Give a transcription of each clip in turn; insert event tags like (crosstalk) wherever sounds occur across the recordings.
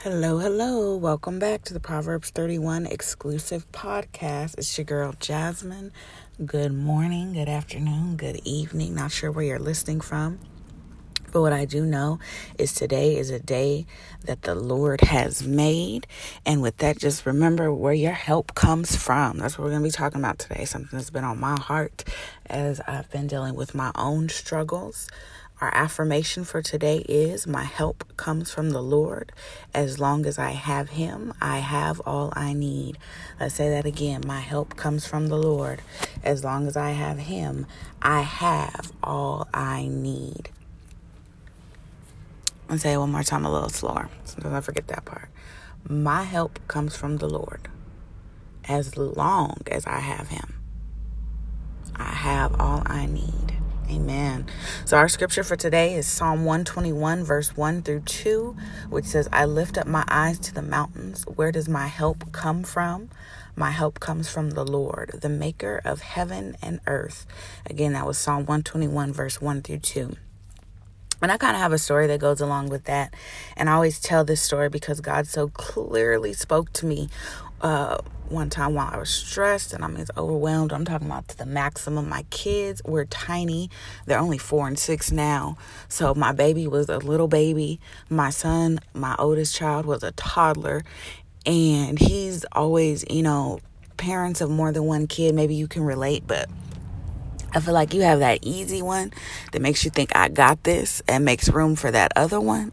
Hello, hello. Welcome back to the Proverbs 31 exclusive podcast. It's your girl Jasmine. Good morning, good afternoon, good evening. Not sure where you're listening from. But what I do know is today is a day that the Lord has made. And with that, just remember where your help comes from. That's what we're going to be talking about today. Something that's been on my heart as I've been dealing with my own struggles. Our affirmation for today is My help comes from the Lord. As long as I have Him, I have all I need. Let's say that again. My help comes from the Lord. As long as I have Him, I have all I need. And say it one more time a little slower. Sometimes I forget that part. My help comes from the Lord. As long as I have Him, I have all I need. Amen. So, our scripture for today is Psalm 121, verse 1 through 2, which says, I lift up my eyes to the mountains. Where does my help come from? My help comes from the Lord, the maker of heaven and earth. Again, that was Psalm 121, verse 1 through 2. And I kind of have a story that goes along with that. And I always tell this story because God so clearly spoke to me uh, one time while I was stressed and I'm overwhelmed. I'm talking about to the maximum. My kids were tiny. They're only four and six now. So my baby was a little baby. My son, my oldest child, was a toddler. And he's always, you know, parents of more than one kid, maybe you can relate, but I feel like you have that easy one that makes you think I got this and makes room for that other one.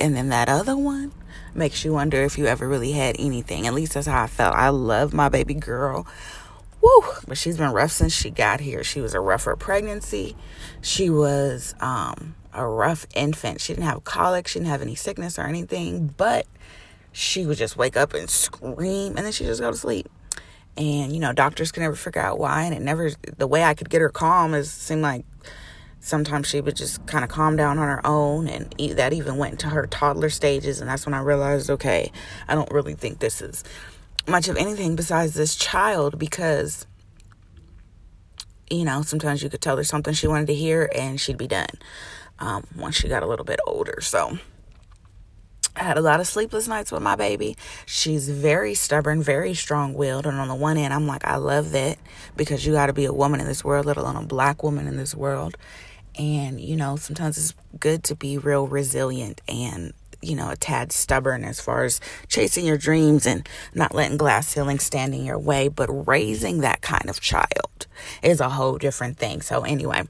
And then that other one makes you wonder if you ever really had anything. At least that's how I felt. I love my baby girl. Woo! But she's been rough since she got here. She was a rougher pregnancy. She was um, a rough infant. She didn't have colic. She didn't have any sickness or anything. But she would just wake up and scream, and then she just go to sleep. And you know, doctors can never figure out why. And it never. The way I could get her calm is seemed like sometimes she would just kind of calm down on her own and that even went into her toddler stages and that's when i realized okay i don't really think this is much of anything besides this child because you know sometimes you could tell there's something she wanted to hear and she'd be done um, once she got a little bit older so I had a lot of sleepless nights with my baby. She's very stubborn, very strong willed. And on the one end, I'm like, I love that because you got to be a woman in this world, let alone a black woman in this world. And, you know, sometimes it's good to be real resilient and, you know, a tad stubborn as far as chasing your dreams and not letting glass ceilings stand in your way. But raising that kind of child is a whole different thing. So, anyway,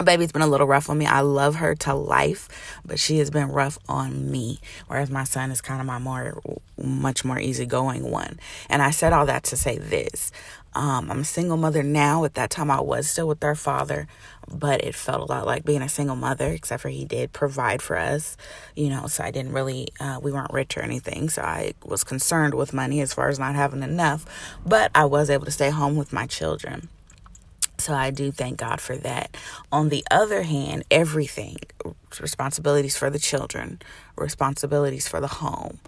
my baby's been a little rough on me. I love her to life, but she has been rough on me. Whereas my son is kind of my more, much more easygoing one. And I said all that to say this um, I'm a single mother now. At that time, I was still with our father, but it felt a lot like being a single mother, except for he did provide for us, you know. So I didn't really, uh, we weren't rich or anything. So I was concerned with money as far as not having enough, but I was able to stay home with my children. So I do thank God for that. On the other hand, everything responsibilities for the children, responsibilities for the home,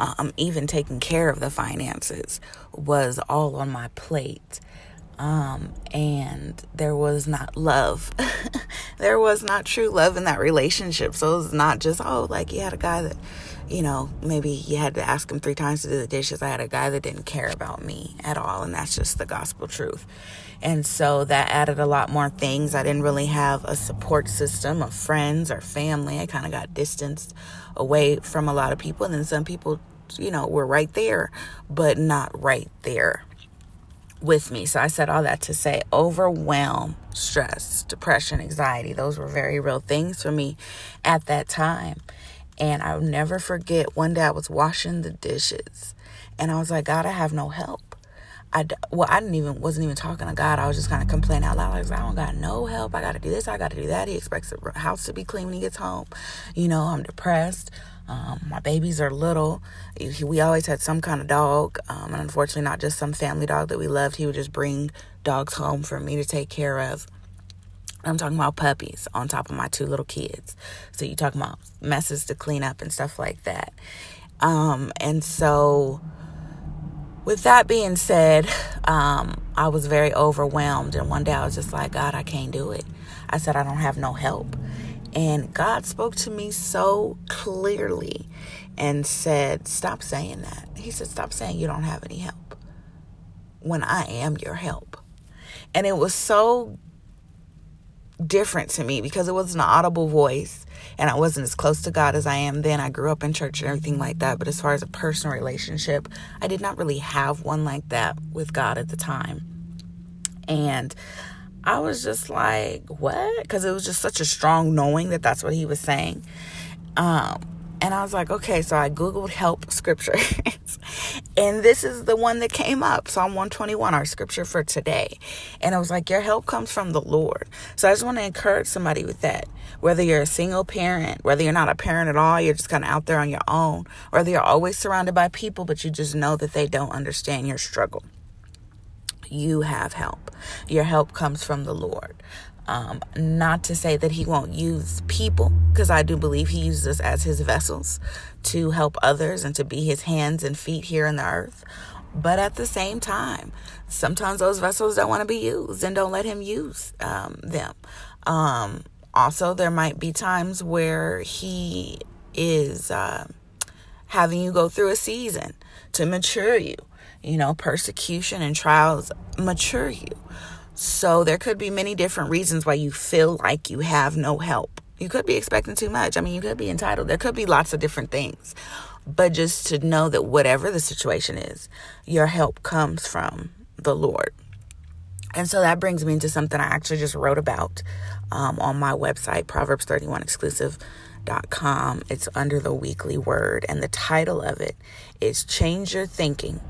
um, even taking care of the finances was all on my plate. Um, and there was not love. (laughs) there was not true love in that relationship. So it was not just, oh, like you had a guy that, you know, maybe you had to ask him three times to do the dishes. I had a guy that didn't care about me at all. And that's just the gospel truth. And so that added a lot more things. I didn't really have a support system of friends or family. I kind of got distanced away from a lot of people. And then some people, you know, we're right there, but not right there with me. So I said all that to say overwhelm, stress, depression, anxiety. Those were very real things for me at that time. And I'll never forget one day I was washing the dishes and I was like, God, I have no help. I well, I didn't even wasn't even talking to God. I was just kind of complaining out loud. Like, I don't got no help. I got to do this. I got to do that. He expects the house to be clean when he gets home. You know, I'm depressed. Um, my babies are little. We always had some kind of dog, um, and unfortunately, not just some family dog that we loved. He would just bring dogs home for me to take care of. I'm talking about puppies on top of my two little kids. So you talking about messes to clean up and stuff like that. Um, and so with that being said, um, I was very overwhelmed. And one day I was just like, God, I can't do it. I said, I don't have no help. And God spoke to me so clearly and said, Stop saying that. He said, Stop saying you don't have any help when I am your help. And it was so different to me because it was an audible voice and I wasn't as close to God as I am then. I grew up in church and everything like that. But as far as a personal relationship, I did not really have one like that with God at the time. And I was just like, what? Because it was just such a strong knowing that that's what he was saying. Um, and I was like, okay, so I Googled help scriptures. (laughs) and this is the one that came up Psalm 121, our scripture for today. And I was like, your help comes from the Lord. So I just want to encourage somebody with that. Whether you're a single parent, whether you're not a parent at all, you're just kind of out there on your own, whether you're always surrounded by people, but you just know that they don't understand your struggle. You have help. Your help comes from the Lord. Um, not to say that he won't use people, because I do believe he uses us as his vessels to help others and to be his hands and feet here in the earth. But at the same time, sometimes those vessels don't want to be used and don't let him use um, them. Um, also, there might be times where he is uh, having you go through a season to mature you. You know, persecution and trials mature you. So there could be many different reasons why you feel like you have no help. You could be expecting too much. I mean, you could be entitled. There could be lots of different things. But just to know that whatever the situation is, your help comes from the Lord. And so that brings me into something I actually just wrote about um, on my website, Proverbs 31 exclusive.com. It's under the weekly word, and the title of it is Change Your Thinking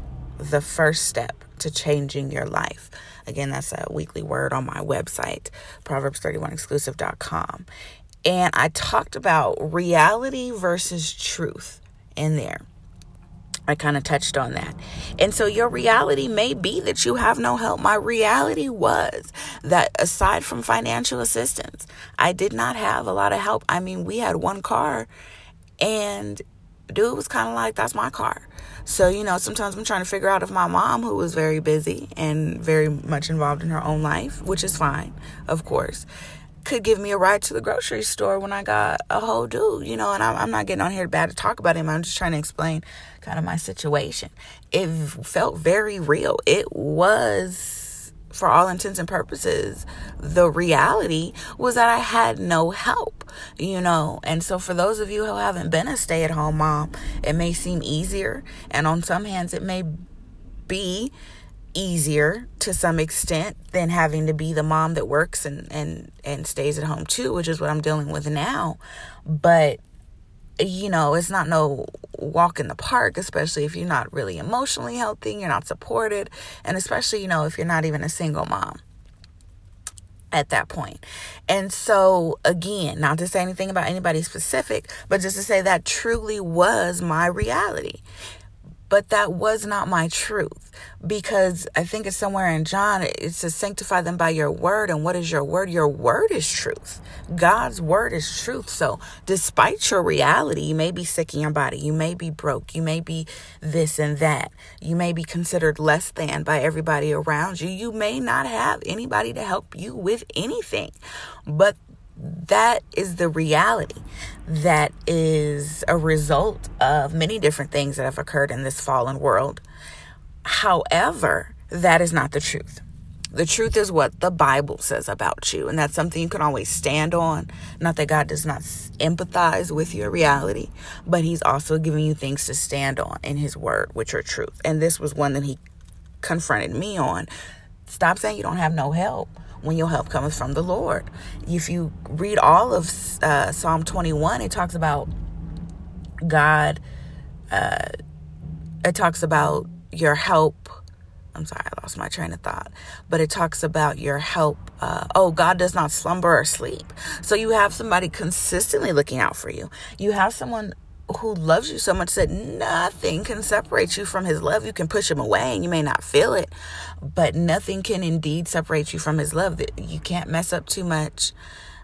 The First Step to Changing Your Life. Again, that's a weekly word on my website, proverbs31exclusive.com. And I talked about reality versus truth in there. I kind of touched on that. And so your reality may be that you have no help. My reality was that aside from financial assistance, I did not have a lot of help. I mean, we had one car and dude was kind of like, that's my car. So, you know, sometimes I'm trying to figure out if my mom, who was very busy and very much involved in her own life, which is fine, of course, could give me a ride to the grocery store when I got a whole dude, you know, and I'm, I'm not getting on here bad to talk about him. I'm just trying to explain kind of my situation. It felt very real. It was for all intents and purposes, the reality was that I had no help, you know. And so, for those of you who haven't been a stay at home mom, it may seem easier. And on some hands, it may be easier to some extent than having to be the mom that works and, and, and stays at home too, which is what I'm dealing with now. But you know, it's not no walk in the park, especially if you're not really emotionally healthy, you're not supported, and especially, you know, if you're not even a single mom at that point. And so, again, not to say anything about anybody specific, but just to say that truly was my reality. But that was not my truth because I think it's somewhere in John, it says, sanctify them by your word. And what is your word? Your word is truth. God's word is truth. So, despite your reality, you may be sick in your body, you may be broke, you may be this and that, you may be considered less than by everybody around you, you may not have anybody to help you with anything. But that is the reality that is a result of many different things that have occurred in this fallen world. However, that is not the truth. The truth is what the Bible says about you, and that's something you can always stand on. Not that God does not empathize with your reality, but He's also giving you things to stand on in His Word, which are truth. And this was one that He confronted me on. Stop saying you don't have no help when your help comes from the Lord. If you read all of uh, Psalm 21, it talks about God, uh, it talks about your help. I'm sorry, I lost my train of thought. But it talks about your help. Uh, oh, God does not slumber or sleep. So you have somebody consistently looking out for you. You have someone who loves you so much that nothing can separate you from his love. You can push him away and you may not feel it, but nothing can indeed separate you from his love. You can't mess up too much.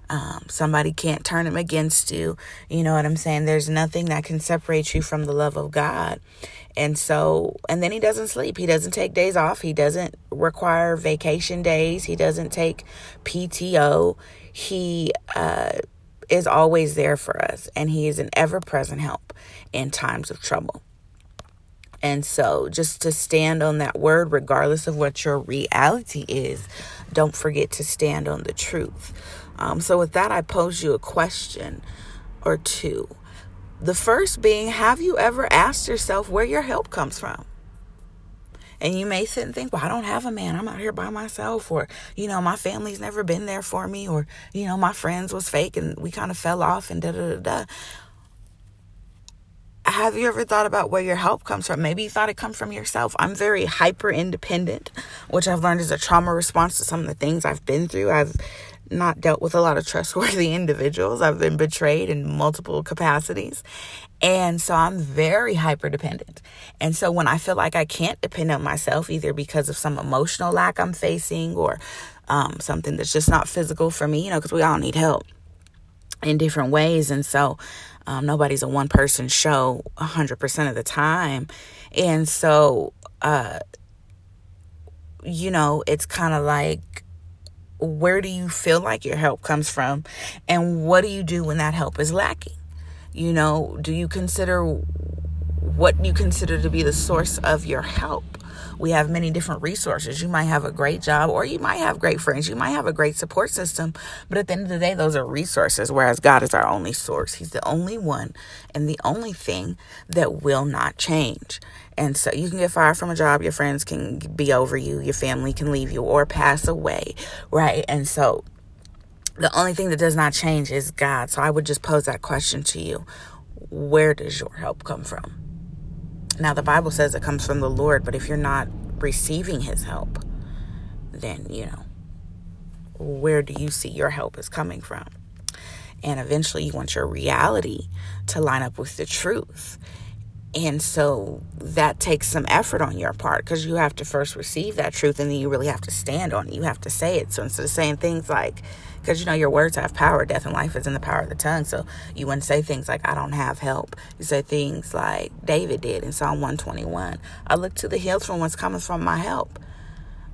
Um, somebody can't turn him against you. You know what I'm saying? There's nothing that can separate you from the love of God. And so, and then he doesn't sleep. He doesn't take days off. He doesn't require vacation days. He doesn't take PTO. He, uh, is always there for us, and He is an ever present help in times of trouble. And so, just to stand on that word, regardless of what your reality is, don't forget to stand on the truth. Um, so, with that, I pose you a question or two. The first being, have you ever asked yourself where your help comes from? And you may sit and think, well, I don't have a man. I'm out here by myself. Or, you know, my family's never been there for me. Or, you know, my friends was fake and we kind of fell off and da da da da. Have you ever thought about where your help comes from? Maybe you thought it comes from yourself. I'm very hyper independent, which I've learned is a trauma response to some of the things I've been through. I've not dealt with a lot of trustworthy (laughs) individuals. I've been betrayed in multiple capacities. And so I'm very hyper dependent. And so when I feel like I can't depend on myself, either because of some emotional lack I'm facing or um, something that's just not physical for me, you know, because we all need help in different ways. And so um, nobody's a one person show 100% of the time. And so, uh, you know, it's kind of like, where do you feel like your help comes from? And what do you do when that help is lacking? You know, do you consider what you consider to be the source of your help? We have many different resources. You might have a great job or you might have great friends. You might have a great support system. But at the end of the day, those are resources, whereas God is our only source. He's the only one and the only thing that will not change. And so you can get fired from a job, your friends can be over you, your family can leave you or pass away, right? And so the only thing that does not change is God. So I would just pose that question to you Where does your help come from? Now, the Bible says it comes from the Lord, but if you're not receiving His help, then, you know, where do you see your help is coming from? And eventually, you want your reality to line up with the truth. And so that takes some effort on your part because you have to first receive that truth and then you really have to stand on it. You have to say it. So instead of saying things like, because you know your words have power, death and life is in the power of the tongue. So you wouldn't say things like, I don't have help. You say things like David did in Psalm 121 I look to the hills from whence cometh from my help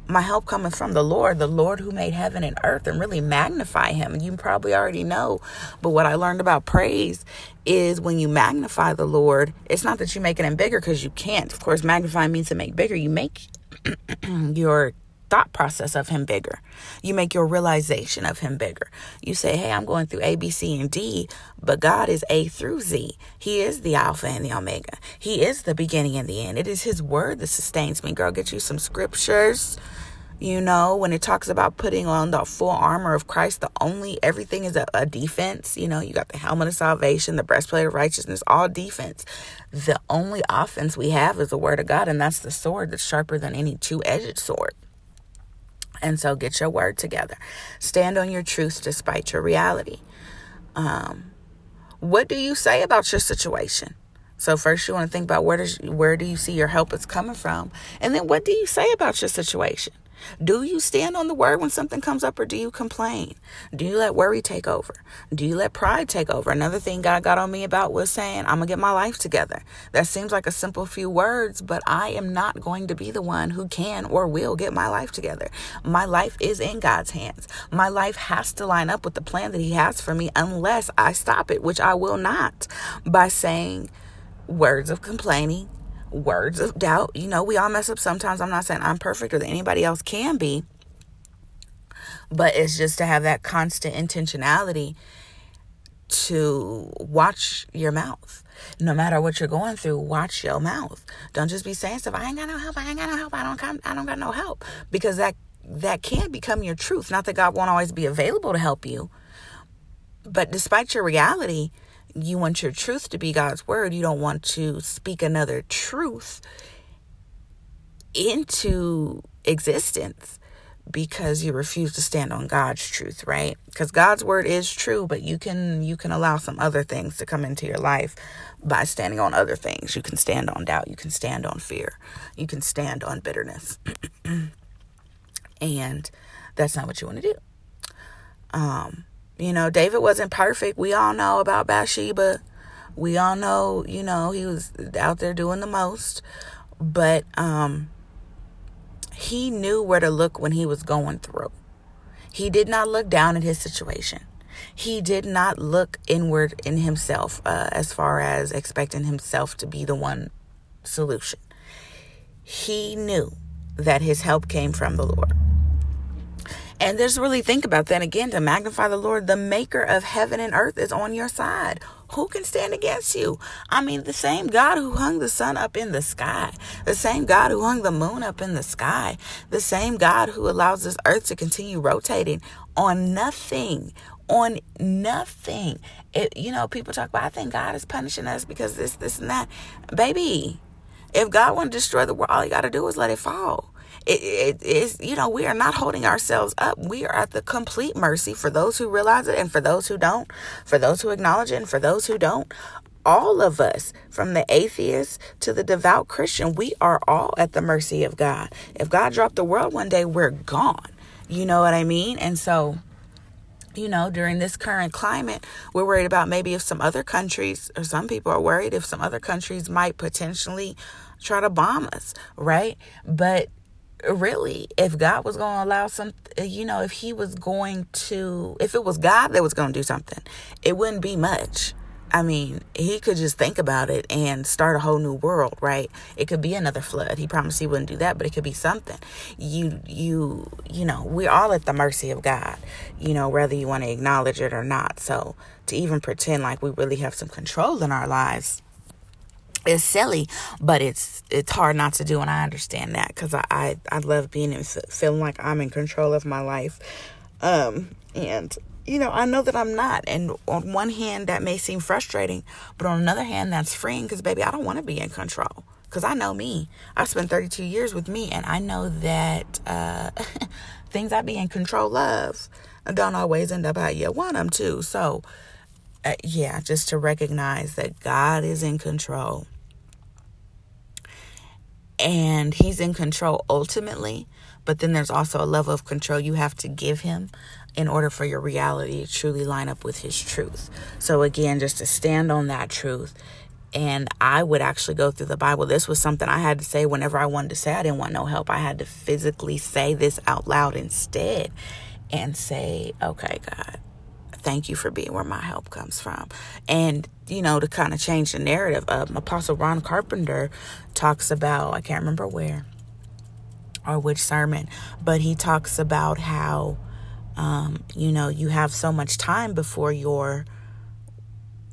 my help coming from the Lord, the Lord who made heaven and earth, and really magnify Him. You probably already know, but what I learned about praise is when you magnify the Lord, it's not that you're making Him bigger because you can't. Of course, magnify means to make bigger. You make (clears throat) your thought process of him bigger. You make your realization of him bigger. You say, Hey, I'm going through A, B, C, and D, but God is A through Z. He is the Alpha and the Omega. He is the beginning and the end. It is His word that sustains me. Girl, get you some scriptures. You know, when it talks about putting on the full armor of Christ, the only everything is a, a defense. You know, you got the helmet of salvation, the breastplate of righteousness, all defense. The only offense we have is the word of God, and that's the sword that's sharper than any two edged sword. And so get your word together. Stand on your truth despite your reality. Um, what do you say about your situation? So first you want to think about where does where do you see your help is coming from? And then what do you say about your situation? Do you stand on the word when something comes up or do you complain? Do you let worry take over? Do you let pride take over? Another thing God got on me about was saying, I'm going to get my life together. That seems like a simple few words, but I am not going to be the one who can or will get my life together. My life is in God's hands. My life has to line up with the plan that He has for me unless I stop it, which I will not by saying words of complaining, words of doubt. You know, we all mess up sometimes. I'm not saying I'm perfect or that anybody else can be, but it's just to have that constant intentionality to watch your mouth. No matter what you're going through, watch your mouth. Don't just be saying stuff. I ain't got no help. I ain't got no help. I don't come. I don't got no help because that that can become your truth. Not that God won't always be available to help you, but despite your reality, you want your truth to be God's word. You don't want to speak another truth into existence because you refuse to stand on God's truth, right? Because God's word is true, but you can you can allow some other things to come into your life by standing on other things. You can stand on doubt, you can stand on fear, you can stand on bitterness. (clears throat) and that's not what you want to do. Um you know, David wasn't perfect. We all know about Bathsheba. We all know, you know, he was out there doing the most. But um he knew where to look when he was going through. He did not look down at his situation. He did not look inward in himself uh, as far as expecting himself to be the one solution. He knew that his help came from the Lord. And just really think about that again to magnify the Lord, the maker of heaven and earth is on your side. Who can stand against you? I mean, the same God who hung the sun up in the sky, the same God who hung the moon up in the sky, the same God who allows this earth to continue rotating on nothing, on nothing. It, you know, people talk about, I think God is punishing us because this, this, and that. Baby, if God want to destroy the world, all you got to do is let it fall. It, is, you know, we are not holding ourselves up. We are at the complete mercy for those who realize it and for those who don't, for those who acknowledge it and for those who don't. All of us, from the atheist to the devout Christian, we are all at the mercy of God. If God dropped the world one day, we're gone. You know what I mean? And so, you know, during this current climate, we're worried about maybe if some other countries, or some people are worried if some other countries might potentially try to bomb us, right? But really, if God was going to allow some, you know, if He was going to, if it was God that was going to do something, it wouldn't be much. I mean, he could just think about it and start a whole new world, right? It could be another flood. He promised he wouldn't do that, but it could be something. You, you, you know, we're all at the mercy of God, you know, whether you want to acknowledge it or not. So to even pretend like we really have some control in our lives is silly, but it's it's hard not to do, and I understand that because I, I I love being in feeling like I'm in control of my life, um, and you know, I know that I'm not. And on one hand, that may seem frustrating, but on another hand, that's freeing because, baby, I don't want to be in control. Because I know me. I've spent 32 years with me, and I know that uh, (laughs) things I be in control of don't always end up how you want them to. So, uh, yeah, just to recognize that God is in control. And He's in control ultimately, but then there's also a level of control you have to give Him in order for your reality to truly line up with his truth. So again, just to stand on that truth and I would actually go through the Bible. This was something I had to say whenever I wanted to say I didn't want no help. I had to physically say this out loud instead and say, "Okay, God, thank you for being where my help comes from." And you know, to kind of change the narrative, um, Apostle Ron Carpenter talks about I can't remember where or which sermon, but he talks about how um, you know, you have so much time before your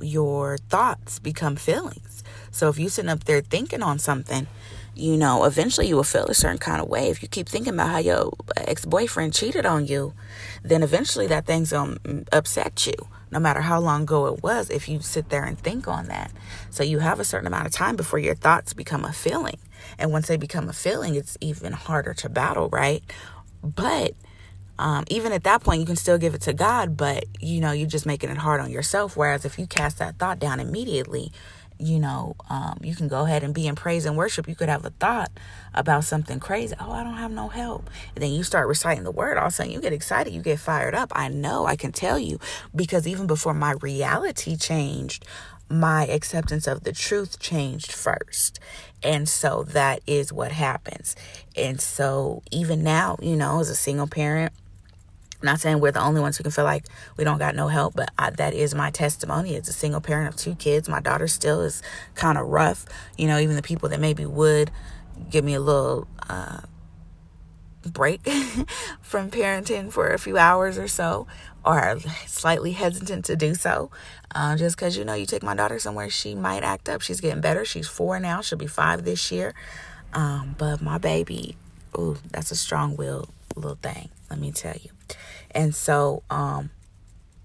your thoughts become feelings. So if you sit up there thinking on something, you know, eventually you will feel a certain kind of way. If you keep thinking about how your ex boyfriend cheated on you, then eventually that thing's gonna upset you, no matter how long ago it was. If you sit there and think on that, so you have a certain amount of time before your thoughts become a feeling, and once they become a feeling, it's even harder to battle, right? But um, even at that point, you can still give it to God, but you know, you're just making it hard on yourself. Whereas if you cast that thought down immediately, you know, um, you can go ahead and be in praise and worship. You could have a thought about something crazy. Oh, I don't have no help. And then you start reciting the word. All of a sudden, you get excited. You get fired up. I know, I can tell you, because even before my reality changed, my acceptance of the truth changed first. And so that is what happens. And so even now, you know, as a single parent, Not saying we're the only ones who can feel like we don't got no help, but I, that is my testimony. As a single parent of two kids, my daughter still is kind of rough. You know, even the people that maybe would give me a little uh, break (laughs) from parenting for a few hours or so are slightly hesitant to do so. Uh, just because, you know, you take my daughter somewhere, she might act up. She's getting better. She's four now. She'll be five this year. Um, but my baby, ooh, that's a strong willed little thing, let me tell you. And so, um,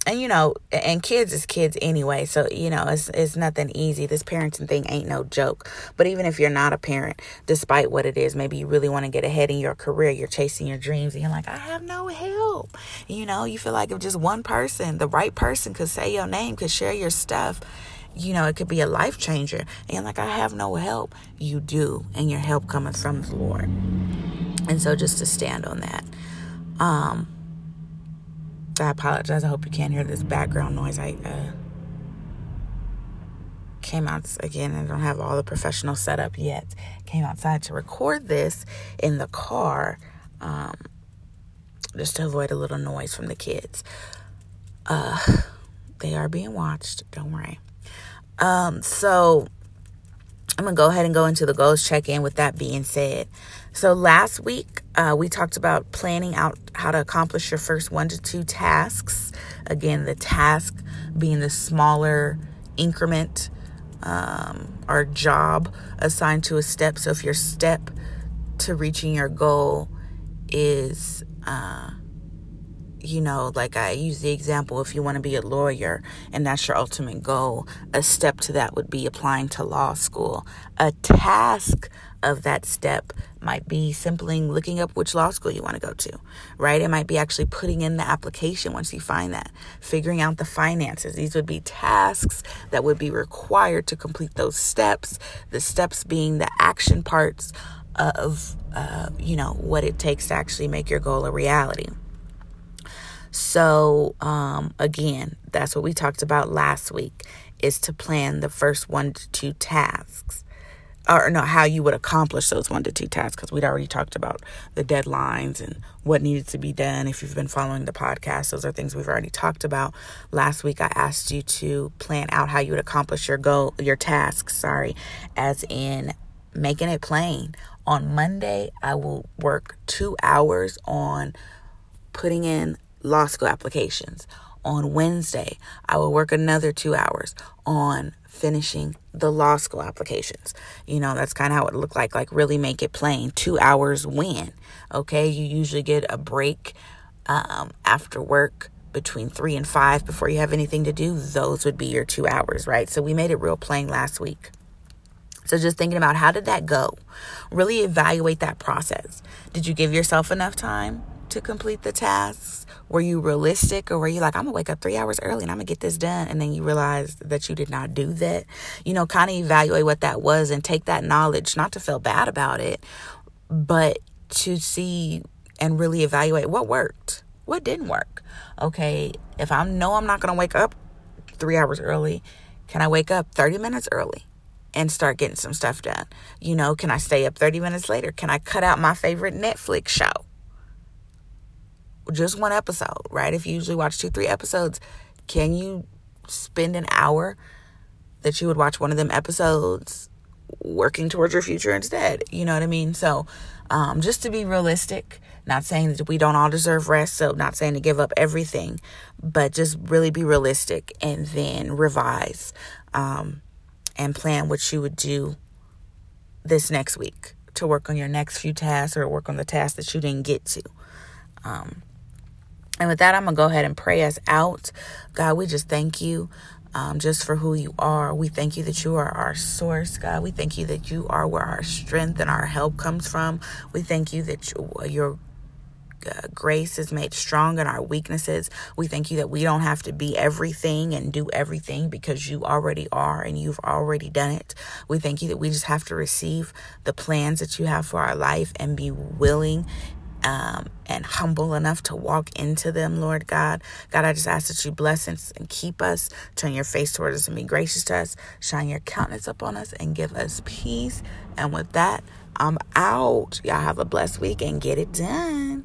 and you know, and kids is kids anyway, so you know, it's it's nothing easy. This parenting thing ain't no joke. But even if you're not a parent, despite what it is, maybe you really want to get ahead in your career, you're chasing your dreams, and you're like, I have no help. You know, you feel like if just one person, the right person, could say your name, could share your stuff, you know, it could be a life changer. And like, I have no help. You do, and your help coming from the Lord. And so, just to stand on that. Um, I apologize. I hope you can't hear this background noise. I uh, came out again. I don't have all the professional setup yet. Came outside to record this in the car, um, just to avoid a little noise from the kids. Uh, they are being watched. Don't worry. Um, so I'm gonna go ahead and go into the goals check in. With that being said, so last week uh, we talked about planning out how to accomplish your first one to two tasks. Again, the task being the smaller increment um, or job assigned to a step. So if your step to reaching your goal is uh, you know, like I use the example if you want to be a lawyer and that's your ultimate goal, a step to that would be applying to law school. A task of that step might be simply looking up which law school you want to go to, right? It might be actually putting in the application once you find that, figuring out the finances. These would be tasks that would be required to complete those steps, the steps being the action parts of, uh, you know, what it takes to actually make your goal a reality. So, um, again, that's what we talked about last week is to plan the first one to two tasks. Or no, how you would accomplish those one to two tasks because we'd already talked about the deadlines and what needed to be done. If you've been following the podcast, those are things we've already talked about. Last week, I asked you to plan out how you would accomplish your goal, your tasks. Sorry, as in making it plain. On Monday, I will work two hours on putting in law school applications. On Wednesday, I will work another two hours on finishing the law school applications. You know, that's kind of how it looked like. Like, really make it plain. Two hours win. Okay. You usually get a break um, after work between three and five before you have anything to do. Those would be your two hours, right? So, we made it real plain last week. So, just thinking about how did that go? Really evaluate that process. Did you give yourself enough time to complete the tasks? Were you realistic or were you like i'm gonna wake up three hours early and i'm gonna get this done and then you realize that you did not do that? You know kind of evaluate what that was and take that knowledge not to feel bad about it but to see and really evaluate what worked what didn't work. Okay if i know i'm not gonna wake up three hours early can i wake up 30 minutes early and start getting some stuff done? You know can i stay up 30 minutes later? Can i cut out my favorite netflix show just one episode, right? If you usually watch two, three episodes, can you spend an hour that you would watch one of them episodes working towards your future instead? You know what I mean? So, um, just to be realistic, not saying that we don't all deserve rest, so not saying to give up everything, but just really be realistic and then revise um, and plan what you would do this next week to work on your next few tasks or work on the tasks that you didn't get to. Um, and with that, I'm going to go ahead and pray us out. God, we just thank you um, just for who you are. We thank you that you are our source, God. We thank you that you are where our strength and our help comes from. We thank you that you, your uh, grace is made strong in our weaknesses. We thank you that we don't have to be everything and do everything because you already are and you've already done it. We thank you that we just have to receive the plans that you have for our life and be willing um, and humble enough to walk into them, Lord God. God, I just ask that you bless us and keep us, turn your face toward us and be gracious to us, shine your countenance upon us, and give us peace. And with that, I'm out. Y'all have a blessed week and get it done.